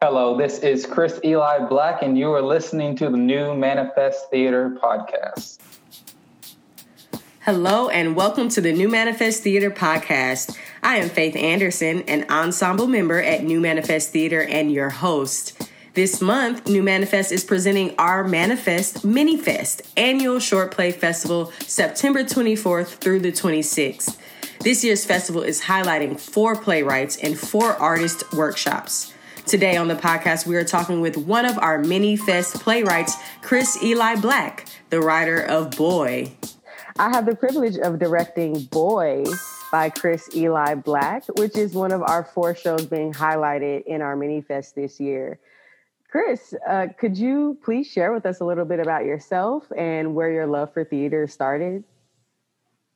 Hello, this is Cris Eli Blak, and you are listening to the new Manifest Theater podcast. Hello, and welcome to the New Manifest Theater podcast. I am Faith Anderson, an ensemble member at New Manifest Theater and your host. This month, New Manifest is presenting our Manifest Minifest annual short play festival, September 24th through the 26th. This year's festival is highlighting four playwrights and four artist workshops. Today on the podcast, we are talking with one of our Minifest playwrights, Cris Eli Blak, the writer of Boy. I have the privilege of directing Boy by Cris Eli Blak, which is one of our four shows being highlighted in our Minifest this year. Cris, uh, could you please share with us a little bit about yourself and where your love for theater started?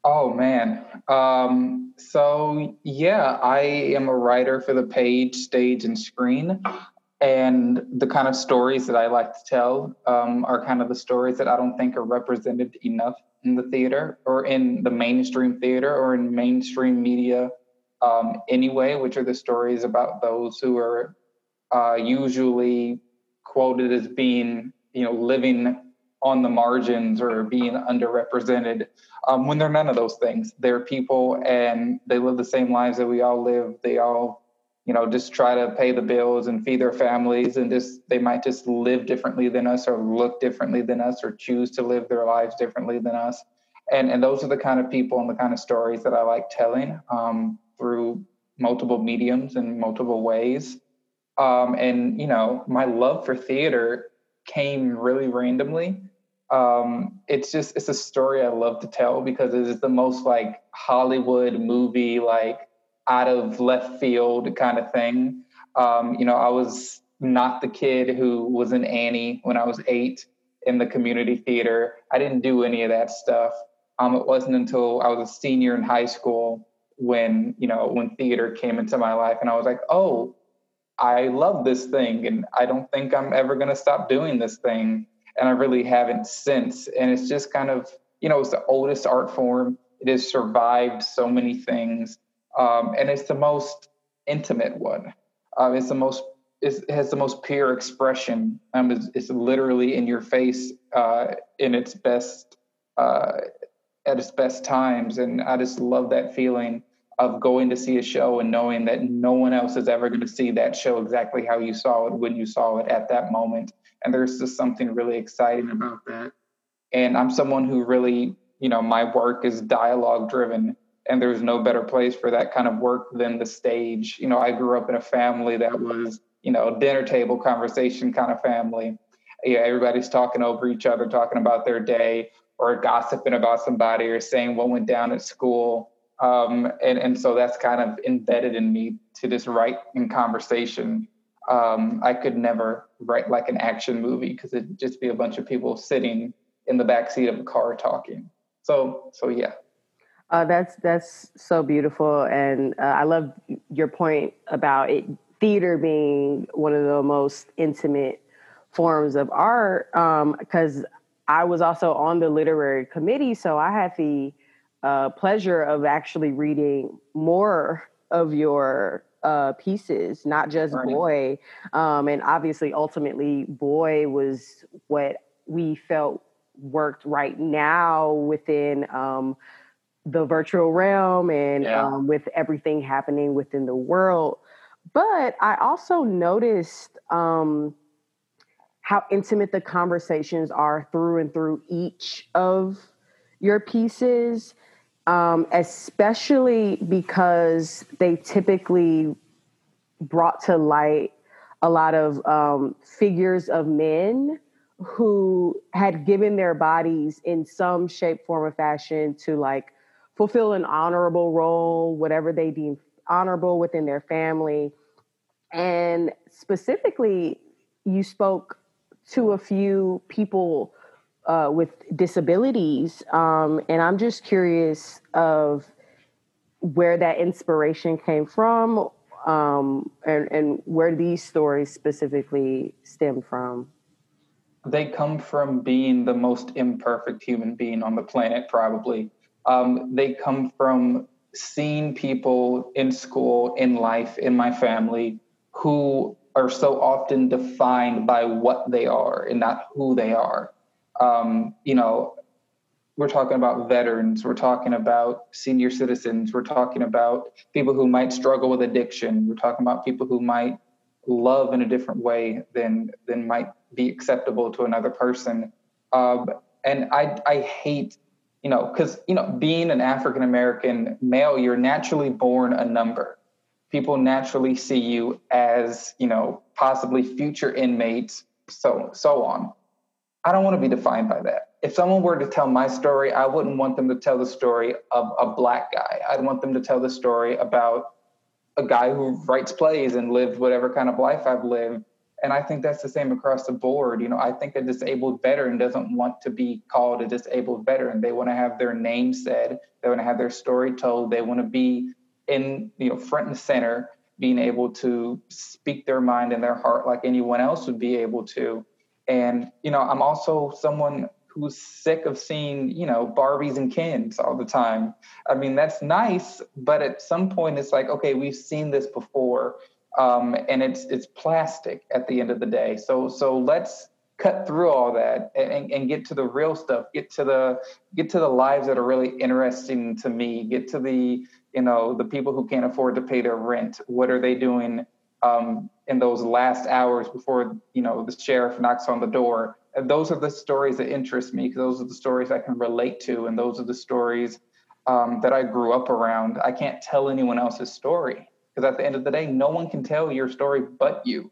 Oh man. Um, so yeah, I am a writer for the page, stage, and screen. And the kind of stories that I like to tell um, are kind of the stories that I don't think are represented enough in the theater or in the mainstream theater or in mainstream media um, anyway, which are the stories about those who are uh, usually quoted as being, you know, living on the margins or being underrepresented um, when they're none of those things. They're people and they live the same lives that we all live. They all, you know, just try to pay the bills and feed their families and just they might just live differently than us or look differently than us or choose to live their lives differently than us. And and those are the kind of people and the kind of stories that I like telling um, through multiple mediums and multiple ways. Um, and you know, my love for theater came really randomly um, it's just it's a story I love to tell because it is the most like Hollywood movie, like out of left field kind of thing. Um, you know, I was not the kid who was in Annie when I was eight in the community theater. I didn't do any of that stuff. Um, it wasn't until I was a senior in high school when you know when theater came into my life, and I was like, oh, I love this thing, and I don't think I'm ever going to stop doing this thing and I really haven't since. And it's just kind of, you know, it's the oldest art form. It has survived so many things, um, and it's the most intimate one. Uh, it's the most it has the most pure expression. Um, it's, it's literally in your face uh, in its best uh, at its best times, and I just love that feeling of going to see a show and knowing that no one else is ever going to see that show exactly how you saw it when you saw it at that moment and there's just something really exciting about that. And I'm someone who really, you know, my work is dialogue driven, and there's no better place for that kind of work than the stage. You know, I grew up in a family that was, you know, dinner table conversation kind of family. Yeah, everybody's talking over each other, talking about their day, or gossiping about somebody, or saying what went down at school. Um, and and so that's kind of embedded in me to just write in conversation um, I could never write like an action movie because it'd just be a bunch of people sitting in the back seat of a car talking. So, so yeah. Uh, that's that's so beautiful, and uh, I love your point about it. Theater being one of the most intimate forms of art, because um, I was also on the literary committee, so I had the uh, pleasure of actually reading more of your uh, pieces, not just right. Boy. Um, and obviously, ultimately, Boy was what we felt worked right now within um, the virtual realm and yeah. um, with everything happening within the world. But I also noticed um, how intimate the conversations are through and through each of your pieces um, especially because they typically brought to light a lot of um, figures of men who had given their bodies in some shape, form, or fashion to like fulfill an honorable role, whatever they deem honorable within their family. And specifically, you spoke to a few people uh, with disabilities. Um, and I'm just curious of where that inspiration came from um, and, and where these stories specifically stem from. They come from being the most imperfect human being on the planet, probably. Um, they come from seeing people in school, in life, in my family who are so often defined by what they are and not who they are. Um, you know, we're talking about veterans, we're talking about senior citizens, we're talking about people who might struggle with addiction, we're talking about people who might love in a different way than than might be acceptable to another person. Um, and I I hate you know because you know being an African American male, you're naturally born a number. People naturally see you as you know possibly future inmates, so so on. I don't want to be defined by that. If someone were to tell my story, I wouldn't want them to tell the story of a black guy. I'd want them to tell the story about a guy who writes plays and lived whatever kind of life I've lived. And I think that's the same across the board. You know, I think a disabled veteran doesn't want to be called a disabled veteran. They want to have their name said. They want to have their story told. They want to be in, you know, front and center, being able to speak their mind and their heart like anyone else would be able to. And, you know, I'm also someone who's sick of seeing, you know, Barbies and Kens all the time. I mean, that's nice, but at some point it's like, okay, we've seen this before. Um, and it's it's plastic at the end of the day. So so let's cut through all that and, and get to the real stuff. Get to the get to the lives that are really interesting to me. Get to the you know the people who can't afford to pay their rent. What are they doing um, in those last hours before you know the sheriff knocks on the door. Those are the stories that interest me because those are the stories I can relate to, and those are the stories um, that I grew up around. I can't tell anyone else's story because at the end of the day, no one can tell your story but you.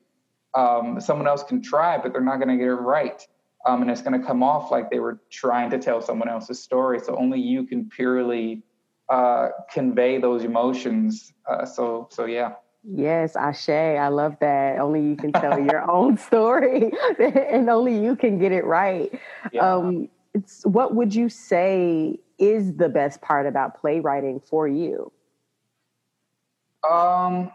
Um, someone else can try, but they're not going to get it right. Um, and it's going to come off like they were trying to tell someone else's story. So only you can purely uh, convey those emotions. Uh, so, so yeah. Yes, Ashe. I love that. Only you can tell your own story and only you can get it right. Yeah. Um, it's, what would you say is the best part about playwriting for you? Um,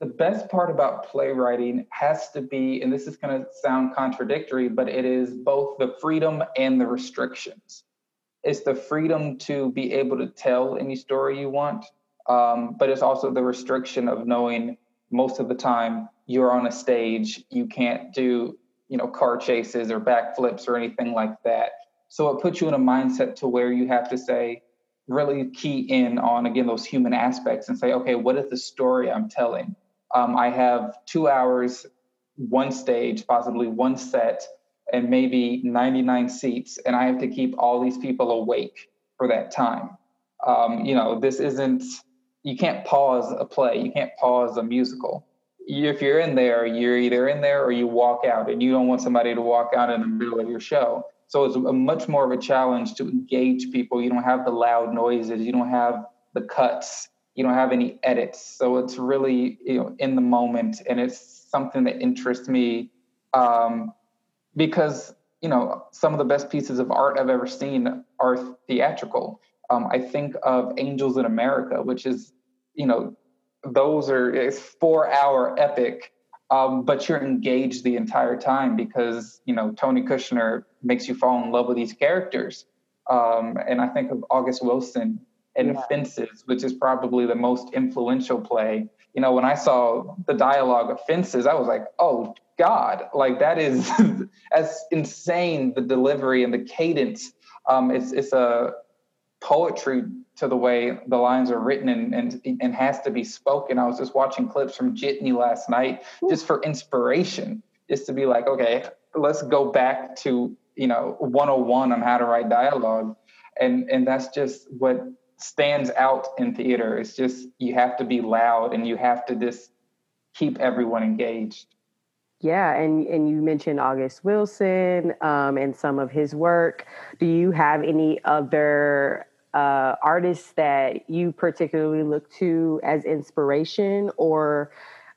the best part about playwriting has to be, and this is going to sound contradictory, but it is both the freedom and the restrictions. It's the freedom to be able to tell any story you want, um, but it's also the restriction of knowing most of the time you're on a stage, you can't do you know car chases or backflips or anything like that. So it puts you in a mindset to where you have to say, really key in on again those human aspects and say, okay, what is the story I'm telling? Um, I have two hours, one stage, possibly one set, and maybe 99 seats, and I have to keep all these people awake for that time. Um, you know, this isn't you can't pause a play, you can't pause a musical. If you're in there, you're either in there or you walk out, and you don't want somebody to walk out in the middle of your show. So it's a much more of a challenge to engage people. You don't have the loud noises, you don't have the cuts, you don't have any edits. So it's really you know in the moment, and it's something that interests me um, because you know some of the best pieces of art I've ever seen are theatrical. Um, I think of Angels in America, which is you know, those are it's four hour epic, um, but you're engaged the entire time because you know Tony Kushner makes you fall in love with these characters. Um, and I think of August Wilson and yeah. Fences, which is probably the most influential play. You know, when I saw the dialogue of Fences, I was like, oh God, like that is as insane the delivery and the cadence. Um, it's it's a poetry to the way the lines are written and, and and has to be spoken. I was just watching clips from Jitney last night just for inspiration, just to be like, okay, let's go back to you know 101 on how to write dialogue, and and that's just what stands out in theater. It's just you have to be loud and you have to just keep everyone engaged. Yeah, and and you mentioned August Wilson um, and some of his work. Do you have any other uh, artists that you particularly look to as inspiration or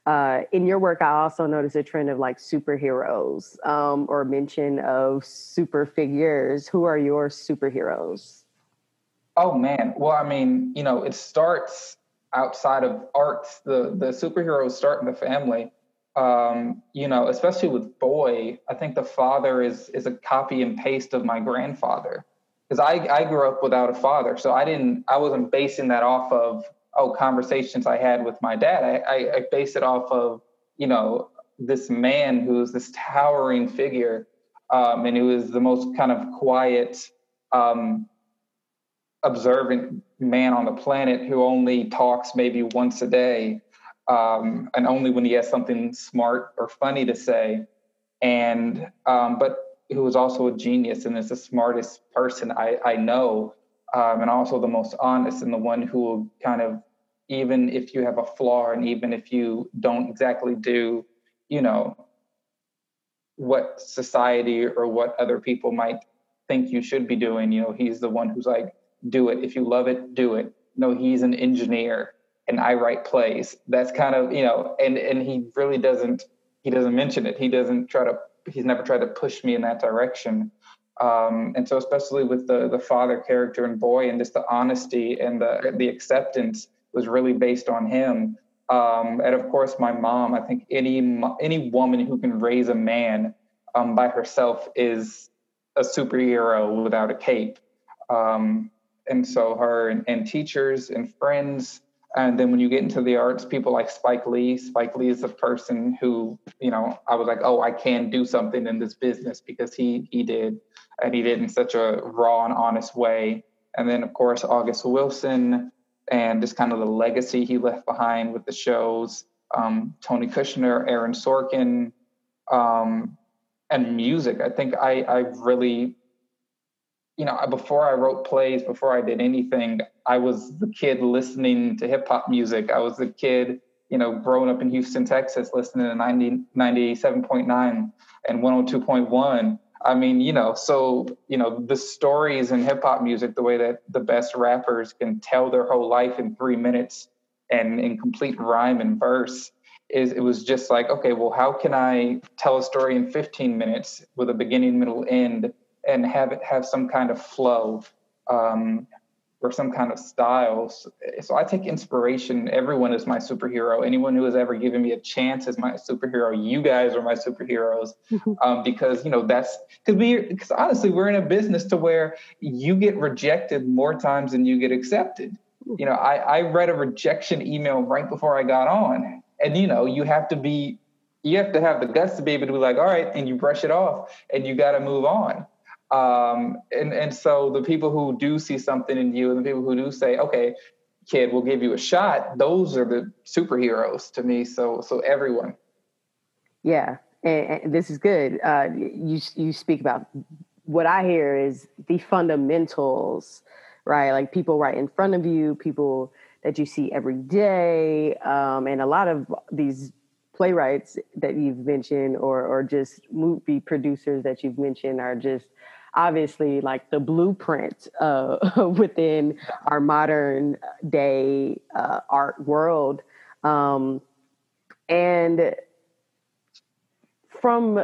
uh, in your work, I also notice a trend of like superheroes um, or mention of super figures. Who are your superheroes? Oh man, well, I mean, you know, it starts outside of arts The the superheroes start in the family. Um, you know, especially with Boy, I think the father is is a copy and paste of my grandfather because I, I grew up without a father so i didn't i wasn't basing that off of oh conversations I had with my dad. I, I, I base it off of you know this man who's this towering figure um, and who is the most kind of quiet, um, observant man on the planet who only talks maybe once a day um, and only when he has something smart or funny to say. And um, but who is also a genius and is the smartest person I, I know, um, and also the most honest and the one who will kind of even if you have a flaw and even if you don't exactly do, you know, what society or what other people might think you should be doing. You know, he's the one who's like, do it. If you love it, do it. No, he's an engineer and I write plays. That's kind of, you know, and and he really doesn't he doesn't mention it. He doesn't try to he's never tried to push me in that direction. Um, and so especially with the the father character and boy and just the honesty and the the acceptance was really based on him. Um, and of course, my mom. I think any any woman who can raise a man um, by herself is a superhero without a cape. Um, and so her and, and, teachers and friends. And then when you get into the arts, people like Spike Lee. Spike Lee is a person who, you know, I was like, oh, I can do something in this business because he he did, and he did in such a raw and honest way. And then of course August Wilson, and just kind of the legacy he left behind with the shows. Um, Tony Kushner, Aaron Sorkin, um, and music. I think I, I really, you know, before I wrote plays, before I did anything, I was the kid listening to hip hop music. I was the kid, you know, growing up in Houston, Texas, listening to 90, 97.9 and 102.1 I mean, you know, so, you know, the stories in hip hop music, the way that the best rappers can tell their whole life in three minutes and in complete rhyme and verse is it was just like, okay, well, how can I tell a story in 15 minutes with a beginning, middle, end and have it have some kind of flow? Um, or some kind of styles. So, I take inspiration. Everyone is my superhero. Anyone who has ever given me a chance is my superhero. You guys are my superheroes um, because you know that's because we because honestly we're in a business to where you get rejected more times than you get accepted. You know, I, I read a rejection email right before I got on, and you know you have to be you have to have the guts to be able to be like, all right, and you brush it off, and you got to move on. Um, and and so the people who do see something in you, and the people who do say, "Okay, kid, we'll give you a shot," those are the superheroes to me. So so everyone. Yeah, and, and this is good. Uh, you you speak about what I hear is the fundamentals, right? Like people right in front of you, people that you see every day, um, and a lot of these playwrights that you've mentioned, or or just movie producers that you've mentioned, are just obviously like the blueprint uh, within our modern day uh, art world. Um, and from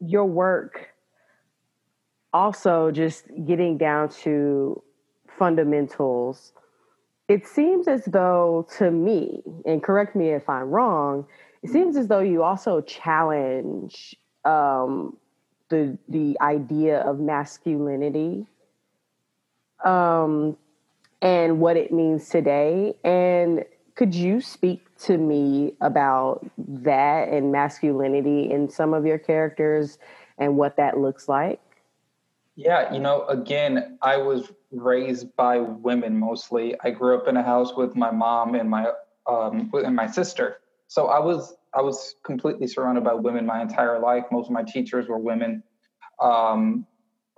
your work, also just getting down to fundamentals, it seems as though to me, and correct me if I'm wrong, it seems as though you also challenge um, the the idea of masculinity um, and what it means today. And could you speak to me about that and masculinity in some of your characters and what that looks like? Yeah, you know, again, I was raised by women mostly. I grew up in a house with my mom and my um, and my sister. So I was I was completely surrounded by women my entire life. Most of my teachers were women. Um,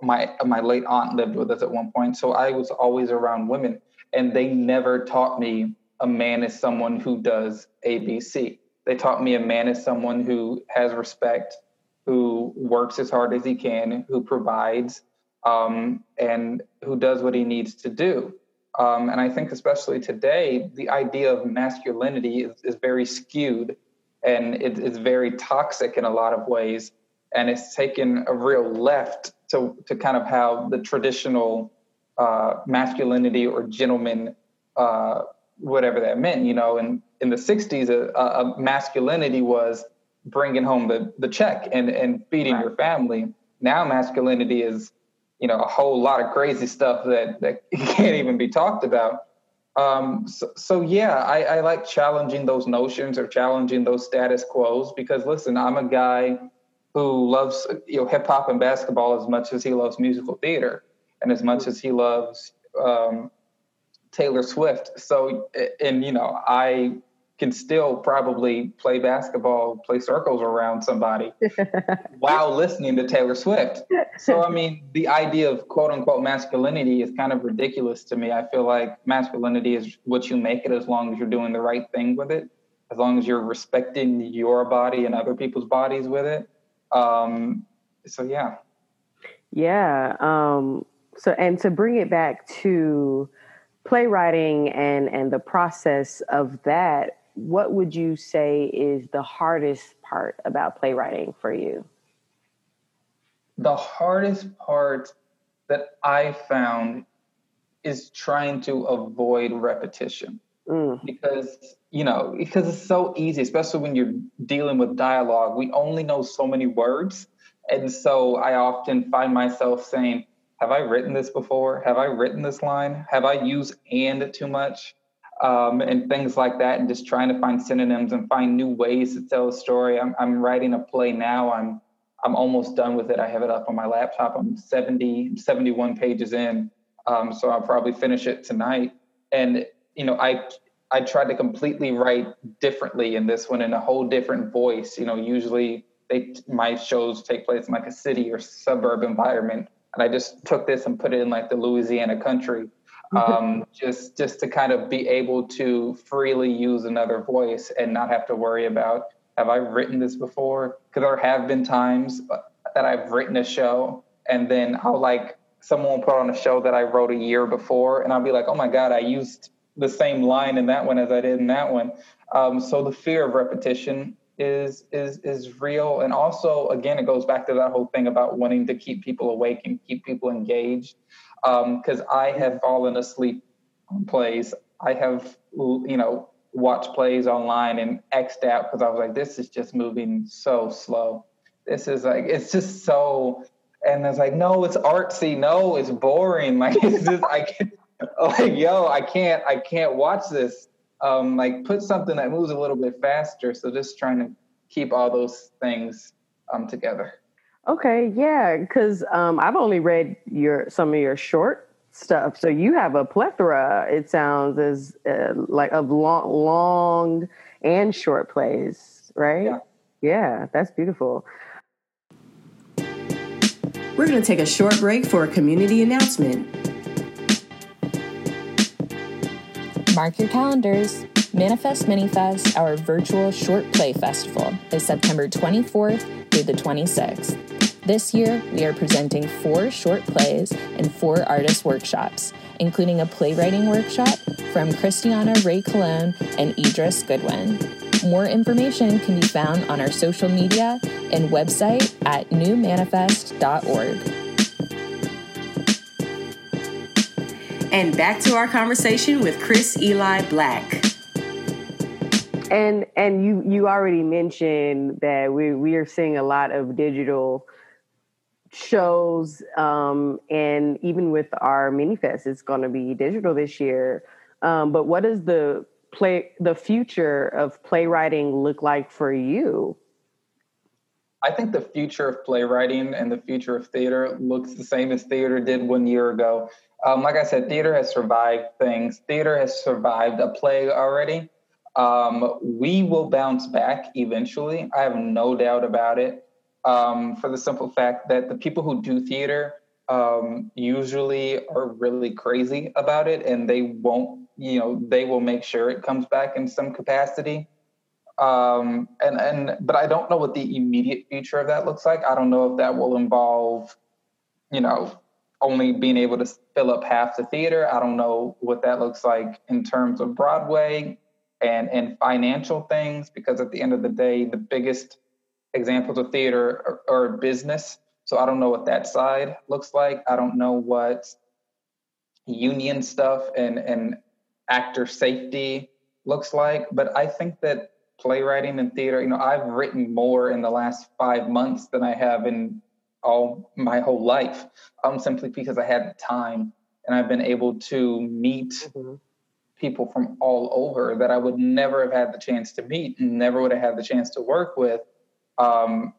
my my late aunt lived with us at one point, so I was always around women, and they never taught me a man is someone who does ABC. They taught me a man is someone who has respect, who works as hard as he can, who provides, um, and who does what he needs to do. Um, and I think, especially today, the idea of masculinity is, is very skewed and it, it's very toxic in a lot of ways. And it's taken a real left to, to kind of how the traditional uh, masculinity or gentleman, uh, whatever that meant, you know, and in the 60s, a, a, masculinity was bringing home the, the check and, and feeding right. your family. Now masculinity is, you know, a whole lot of crazy stuff that, that can't even be talked about. Um, so, so, yeah, I, I like challenging those notions or challenging those status quos because listen, I'm a guy who loves you know hip hop and basketball as much as he loves musical theater and as much as he loves um, Taylor Swift. So, and you know, I can still probably play basketball, play circles around somebody while listening to Taylor Swift. So, I mean, the idea of quote unquote masculinity is kind of ridiculous to me. I feel like masculinity is what you make it as long as you're doing the right thing with it, as long as you're respecting your body and other people's bodies with it. Um, so, yeah. Yeah. Um, so, and to bring it back to, playwriting and and the process of that what would you say is the hardest part about playwriting for you? The hardest part that I found is trying to avoid repetition. Mm. Because, you know, because it's so easy, especially when you're dealing with dialogue. We only know so many words. And so I often find myself saying, Have I written this before? Have I written this line? Have I used and too much? Um, and things like that, and just trying to find synonyms and find new ways to tell a story. I'm, I'm writing a play now. I'm I'm almost done with it. I have it up on my laptop. I'm 70, 71 pages in, um, so I'll probably finish it tonight. And you know, I I tried to completely write differently in this one in a whole different voice. You know, usually they my shows take place in like a city or suburb environment, and I just took this and put it in like the Louisiana country um, just just to kind of be able to freely use another voice and not have to worry about have I written this before? Because there have been times that I've written a show and then I'll like someone put on a show that I wrote a year before and I'll be like, oh my god, I used the same line in that one as I did in that one. Um, so the fear of repetition is is is real and also again it goes back to that whole thing about wanting to keep people awake and keep people engaged because um, I have fallen asleep on plays. I have, you know, watched plays online and xed out because I was like, this is just moving so slow. This is like, it's just so, and I was like, no, it's artsy. No, it's boring. Like, it's just, I can't, like, yo, I can't, I can't watch this. Um, like, put something that moves a little bit faster. So just trying to keep all those things um, together. Okay, yeah, because um, I've only read your some of your short stuff, so you have a plethora. It sounds as uh, like of long, long and short plays, right? Yeah. yeah, that's beautiful. We're going to take a short break for a community announcement. Mark your calendars. Manifest Minifest, our virtual short play festival, is September 24th through the 26th. This year, we are presenting four short plays and four artist workshops, including a playwriting workshop from Christiana Ray Colon and Idris Goodwin. More information can be found on our social media and website at newmanifest.org. And back to our conversation with Cris Eli Blak. And and you you already mentioned that we we are seeing a lot of digital shows um, and even with our Minifest it's going to be digital this year. Um, but what does the play the future of playwriting look like for you? I think the future of playwriting and the future of theater looks the same as theater did one year ago. Um, like i said theater has survived things. Theater has survived a plague already. Um, we will bounce back eventually. I have no doubt about it um, for the simple fact that the people who do theater um, usually are really crazy about it and they won't, you know, they will make sure it comes back in some capacity. Um, and, and, but I don't know what the immediate future of that looks like. I don't know if that will involve, you know, only being able to fill up half the theater. I don't know what that looks like in terms of Broadway and, and financial things, because at the end of the day, the biggest examples of theater or, or business. So I don't know what that side looks like. I don't know what union stuff and, and actor safety looks like. But I think that playwriting and theater, you know, I've written more in the last five months than I have in all my whole life, um, simply because I had time and I've been able to meet mm-hmm. people from all over that I would never have had the chance to meet and never would have had the chance to work with. Um,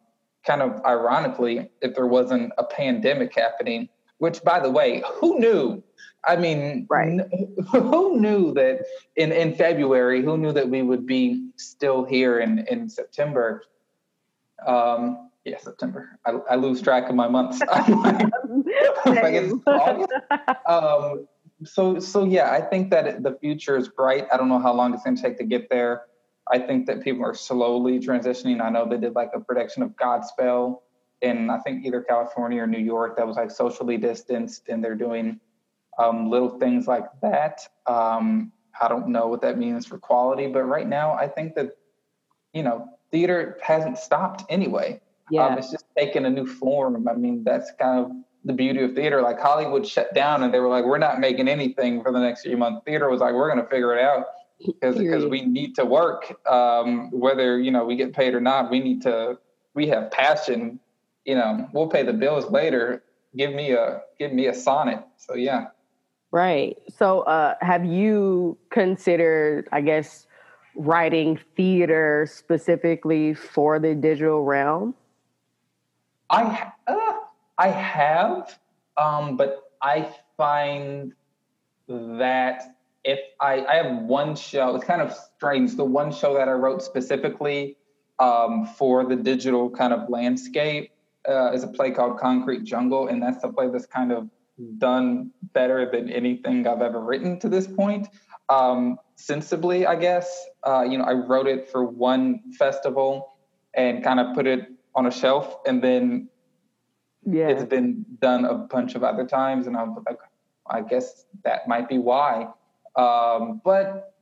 kind of ironically, if there wasn't a pandemic happening, which by the way, who knew? I mean, right. Who knew that in, in February, who knew that we would be still here in, in September? Um, yeah, September. I, I lose track of my months. um, so, so yeah, I think that the future is bright. I don't know how long it's going to take to get there. I think that people are slowly transitioning. I know they did like a production of Godspell in I think either California or New York that was like socially distanced, and they're doing um, little things like that. Um, I don't know what that means for quality, but right now I think that you know theater hasn't stopped anyway. Yeah, um, it's just taken a new form. I mean, that's kind of the beauty of theater. Like Hollywood shut down, and they were like, "We're not making anything for the next few months." Theater was like, "We're going to figure it out." because we need to work um, whether you know we get paid or not we need to we have passion you know we'll pay the bills later. Give me a give me a sonnet. So yeah. Right. So uh, have you considered i guess writing theater specifically for the digital realm? I uh, i have um, but i find that if I, I have one show, it's kind of strange. The one show that I wrote specifically um, for the digital kind of landscape uh, is a play called Concrete Jungle, and that's the play that's kind of done better than anything I've ever written to this point. Um, sensibly, I guess. Uh, you know, I wrote it for one festival and kind of put it on a shelf, and then yeah. it's been done a bunch of other times, and I'm like, I guess that might be why. Um, but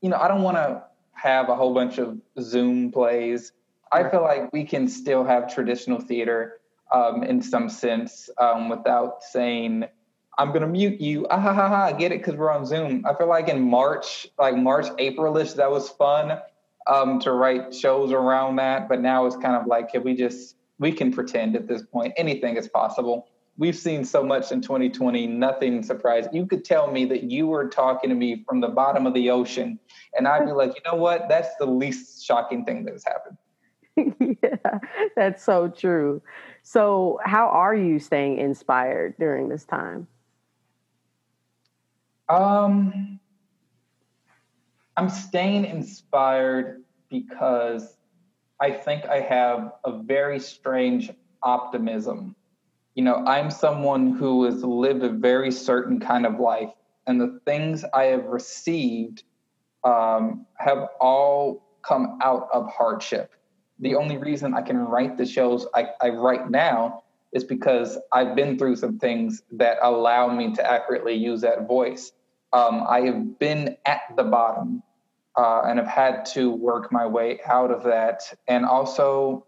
you know, I don't want to have a whole bunch of Zoom plays. I feel like we can still have traditional theater um, in some sense um, without saying, I'm going to mute you. Ah, ha, ha, ha. I get it because we're on Zoom. I feel like in March, like March, Aprilish, that was fun um, to write shows around that. But now it's kind of like, can we just, we can pretend at this point. Anything is possible we've seen so much in 2020, nothing surprised. You could tell me that you were talking to me from the bottom of the ocean, and I'd be like, you know what? That's the least shocking thing that has happened. yeah, that's so true. So, how are you staying inspired during this time? Um, I'm staying inspired because I think I have a very strange optimism you know, I'm someone who has lived a very certain kind of life, and the things I have received um, have all come out of hardship. The only reason I can write the shows I, I write now is because I've been through some things that allow me to accurately use that voice. Um, I have been at the bottom uh, and have had to work my way out of that. And also,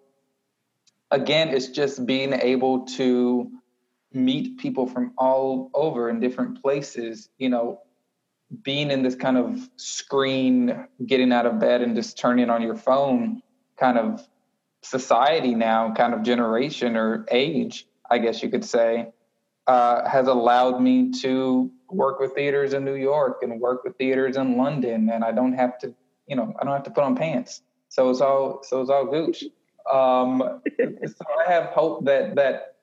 again, it's just being able to meet people from all over in different places, you know, being in this kind of screen, getting out of bed and just turning on your phone kind of society now, kind of generation or age, I guess you could say, uh, has allowed me to work with theaters in New York and work with theaters in London. And I don't have to, you know, I don't have to put on pants. So it's all, so it's all gooch. Um, so I have hope that that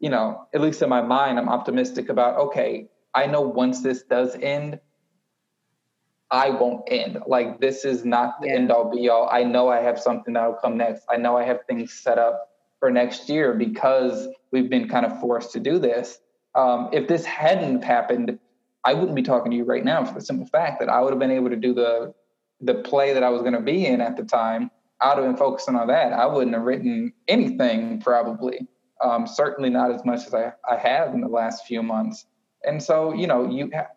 you know, at least in my mind, I'm optimistic about. Okay, I know once this does end, I won't end. Like this is not the yeah. end all be all. I know I have something that'll come next. I know I have things set up for next year because we've been kind of forced to do this. Um, if this hadn't happened, I wouldn't be talking to you right now for the simple fact that I would have been able to do the the play that I was going to be in at the time I'd have been focusing on that. I wouldn't have written anything probably. Um, certainly not as much as I, I have in the last few months. And so, you know, you ha-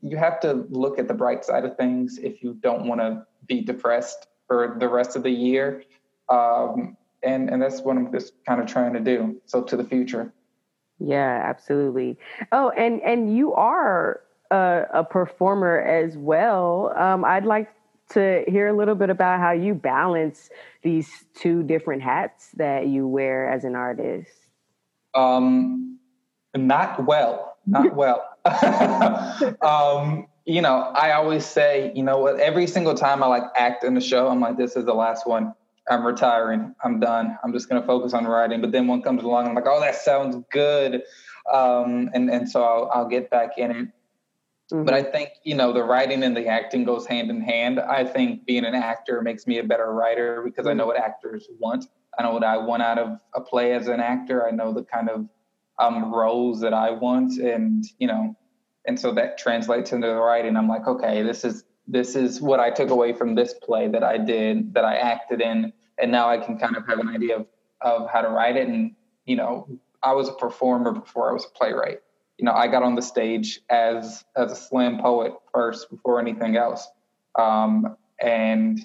you have to look at the bright side of things if you don't want to be depressed for the rest of the year. Um, and and that's what I'm just kind of trying to do. So to the future. Yeah, absolutely. Oh, and and you are a, a performer as well. Um, I'd like to hear a little bit about how you balance these two different hats that you wear as an artist. Um, not well, not well. um, you know, I always say, you know what, every single time I like act in the show, I'm like, this is the last one. I'm retiring. I'm done. I'm just going to focus on writing. But then one comes along, I'm like, oh, that sounds good. Um, and, and so I'll, I'll get back in it. Mm-hmm. But I think, you know, the writing and the acting goes hand in hand. I think being an actor makes me a better writer because I know what actors want. I know what I want out of a play as an actor. I know the kind of um, roles that I want. And, you know, and so that translates into the writing. I'm like, okay, this is this is what I took away from this play that I did, that I acted in, and now I can kind of have an idea of, of how to write it. And, you know, I was a performer before I was a playwright you know, I got on the stage as as a slam poet first before anything else, um, and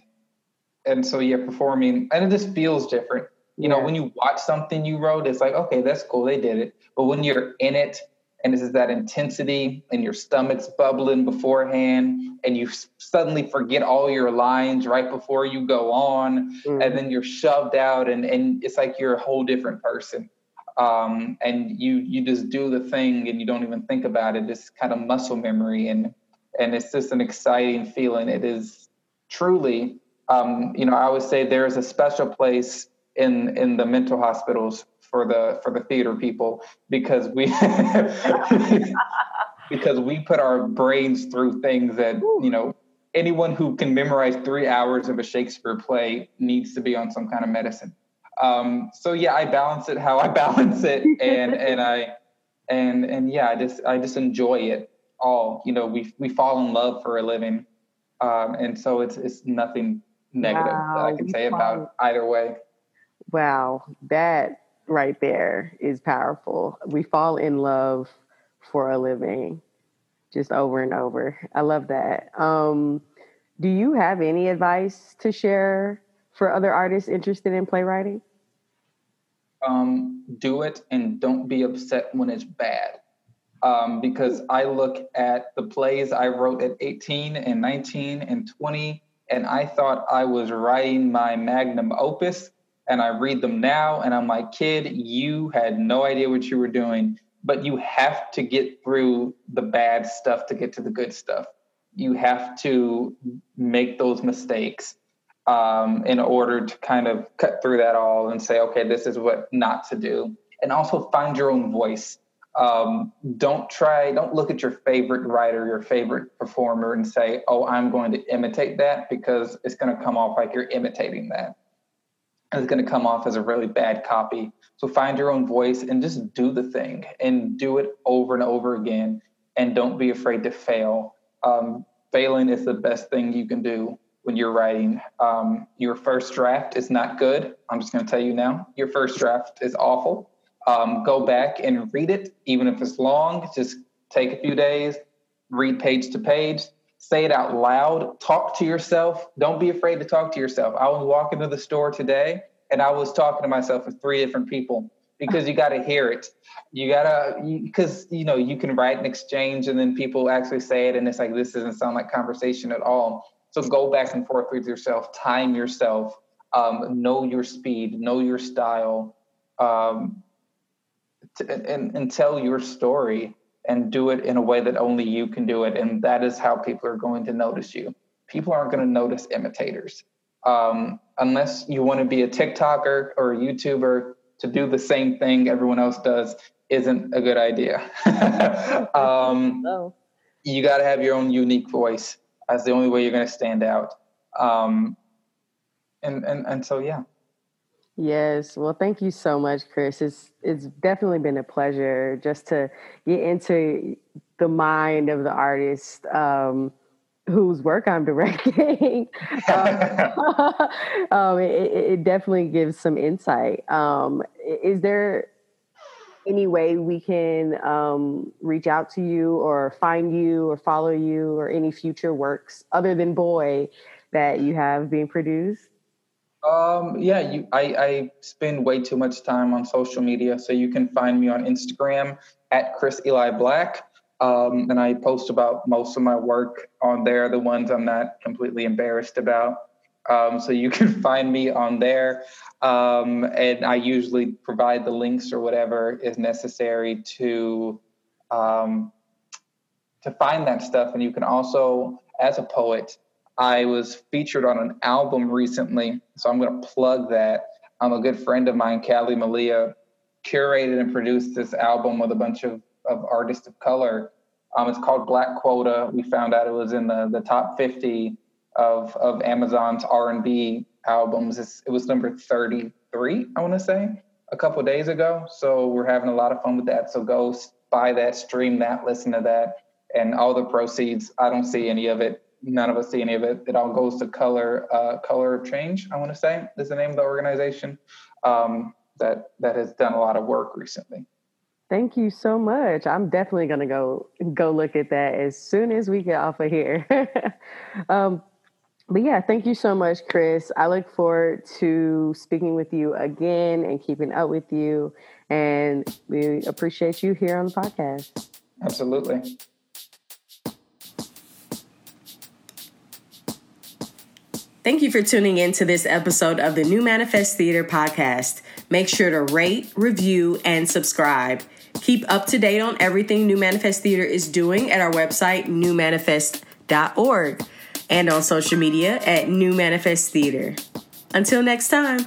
and so yeah, performing and it just feels different. You yeah. know, when you watch something you wrote, it's like okay, that's cool, they did it. But when you're in it, and this is that intensity, and your stomach's bubbling beforehand, and you suddenly forget all your lines right before you go on, mm-hmm. and then you're shoved out, and and it's like you're a whole different person um, and you you just do the thing and you don't even think about it. It's kind of muscle memory, and and it's just an exciting feeling. It is truly, um, you know, I would say there is a special place in in the mental hospitals for the for the theater people because we because we put our brains through things that you know anyone who can memorize three hours of a Shakespeare play needs to be on some kind of medicine. Um, so yeah, I balance it how I balance it, and and I and and yeah, I just I just enjoy it all. You know, we we fall in love for a living, um, and so it's it's nothing negative wow, that I can say about either way. Wow, that right there is powerful. We fall in love for a living, just over and over. I love that. Um, do you have any advice to share for other artists interested in playwriting? Um, do it and don't be upset when it's bad. Um, because I look at the plays I wrote at 18 and 19 and 20, and I thought I was writing my magnum opus. And I read them now, and I'm like, kid, you had no idea what you were doing, but you have to get through the bad stuff to get to the good stuff. You have to make those mistakes um, in order to kind of cut through that all and say, okay, this is what not to do. And also find your own voice. Um, don't try, don't look at your favorite writer, your favorite performer, and say, oh, I'm going to imitate that because it's going to come off like you're imitating that. And it's going to come off as a really bad copy. So find your own voice and just do the thing and do it over and over again. And don't be afraid to fail. Um, failing is the best thing you can do when you're writing. Um, your first draft is not good. I'm just going to tell you now. Your first draft is awful. Um, go back and read it, even if it's long. Just take a few days, read page to page, say it out loud, talk to yourself. Don't be afraid to talk to yourself. I was walking to the store today and I was talking to myself with three different people because you got to hear it. You got to, because, you, you know, you can write an exchange and then people actually say it and it's like, this doesn't sound like conversation at all so go back and forth with yourself, time yourself, um, know your speed, know your style, um, t- and, and tell your story and do it in a way that only you can do it. And that is how people are going to notice you. People aren't going to notice imitators. Um, unless you want to be a TikToker or a YouTuber to do the same thing everyone else does, isn't a good idea. um, no. You got to have your own unique voice. That's the only way you're going to stand out. Um, and and and so yeah. Yes. Well, thank you so much, Cris. It's it's definitely been a pleasure just to get into the mind of the artist um, whose work I'm directing. um, um, it, it, definitely gives some insight. Um, is there any way we can um, reach out to you or find you or follow you or any future works other than Boy that you have being produced? Um, yeah, you, I, I spend way too much time on social media, so you can find me on Instagram at Cris Eli Blak. Um, and I post about most of my work on there, the ones I'm not completely embarrassed about. Um, so you can find me on there. Um, and I usually provide the links or whatever is necessary to um, to find that stuff. And you can also, as a poet, I was featured on an album recently, so I'm going to plug that. I'm a good friend of mine, Callie Malia, curated and produced this album with a bunch of, of artists of color. Um, it's called Black Quota. We found out it was in the, the top 50 of, of Amazon's R&B albums. It's, it was number 33, I want to say, a couple days ago. So we're having a lot of fun with that. So go buy that, stream that, listen to that, and all the proceeds. I don't see any of it. None of us see any of it. It all goes to Color uh, Color of Change. I want to say is the name of the organization um, that that has done a lot of work recently. Thank you so much. I'm definitely gonna go go look at that as soon as we get off of here. um, but yeah, thank you so much, Cris. I look forward to speaking with you again and keeping up with you. And we appreciate you here on the podcast. Absolutely. Thank you for tuning in to this episode of the New Manifest Theater podcast. Make sure to rate, review, and subscribe. Keep up to date on everything New Manifest Theater is doing at our website, newmanifest.org and on social media at New Manifest Theater. Until next time.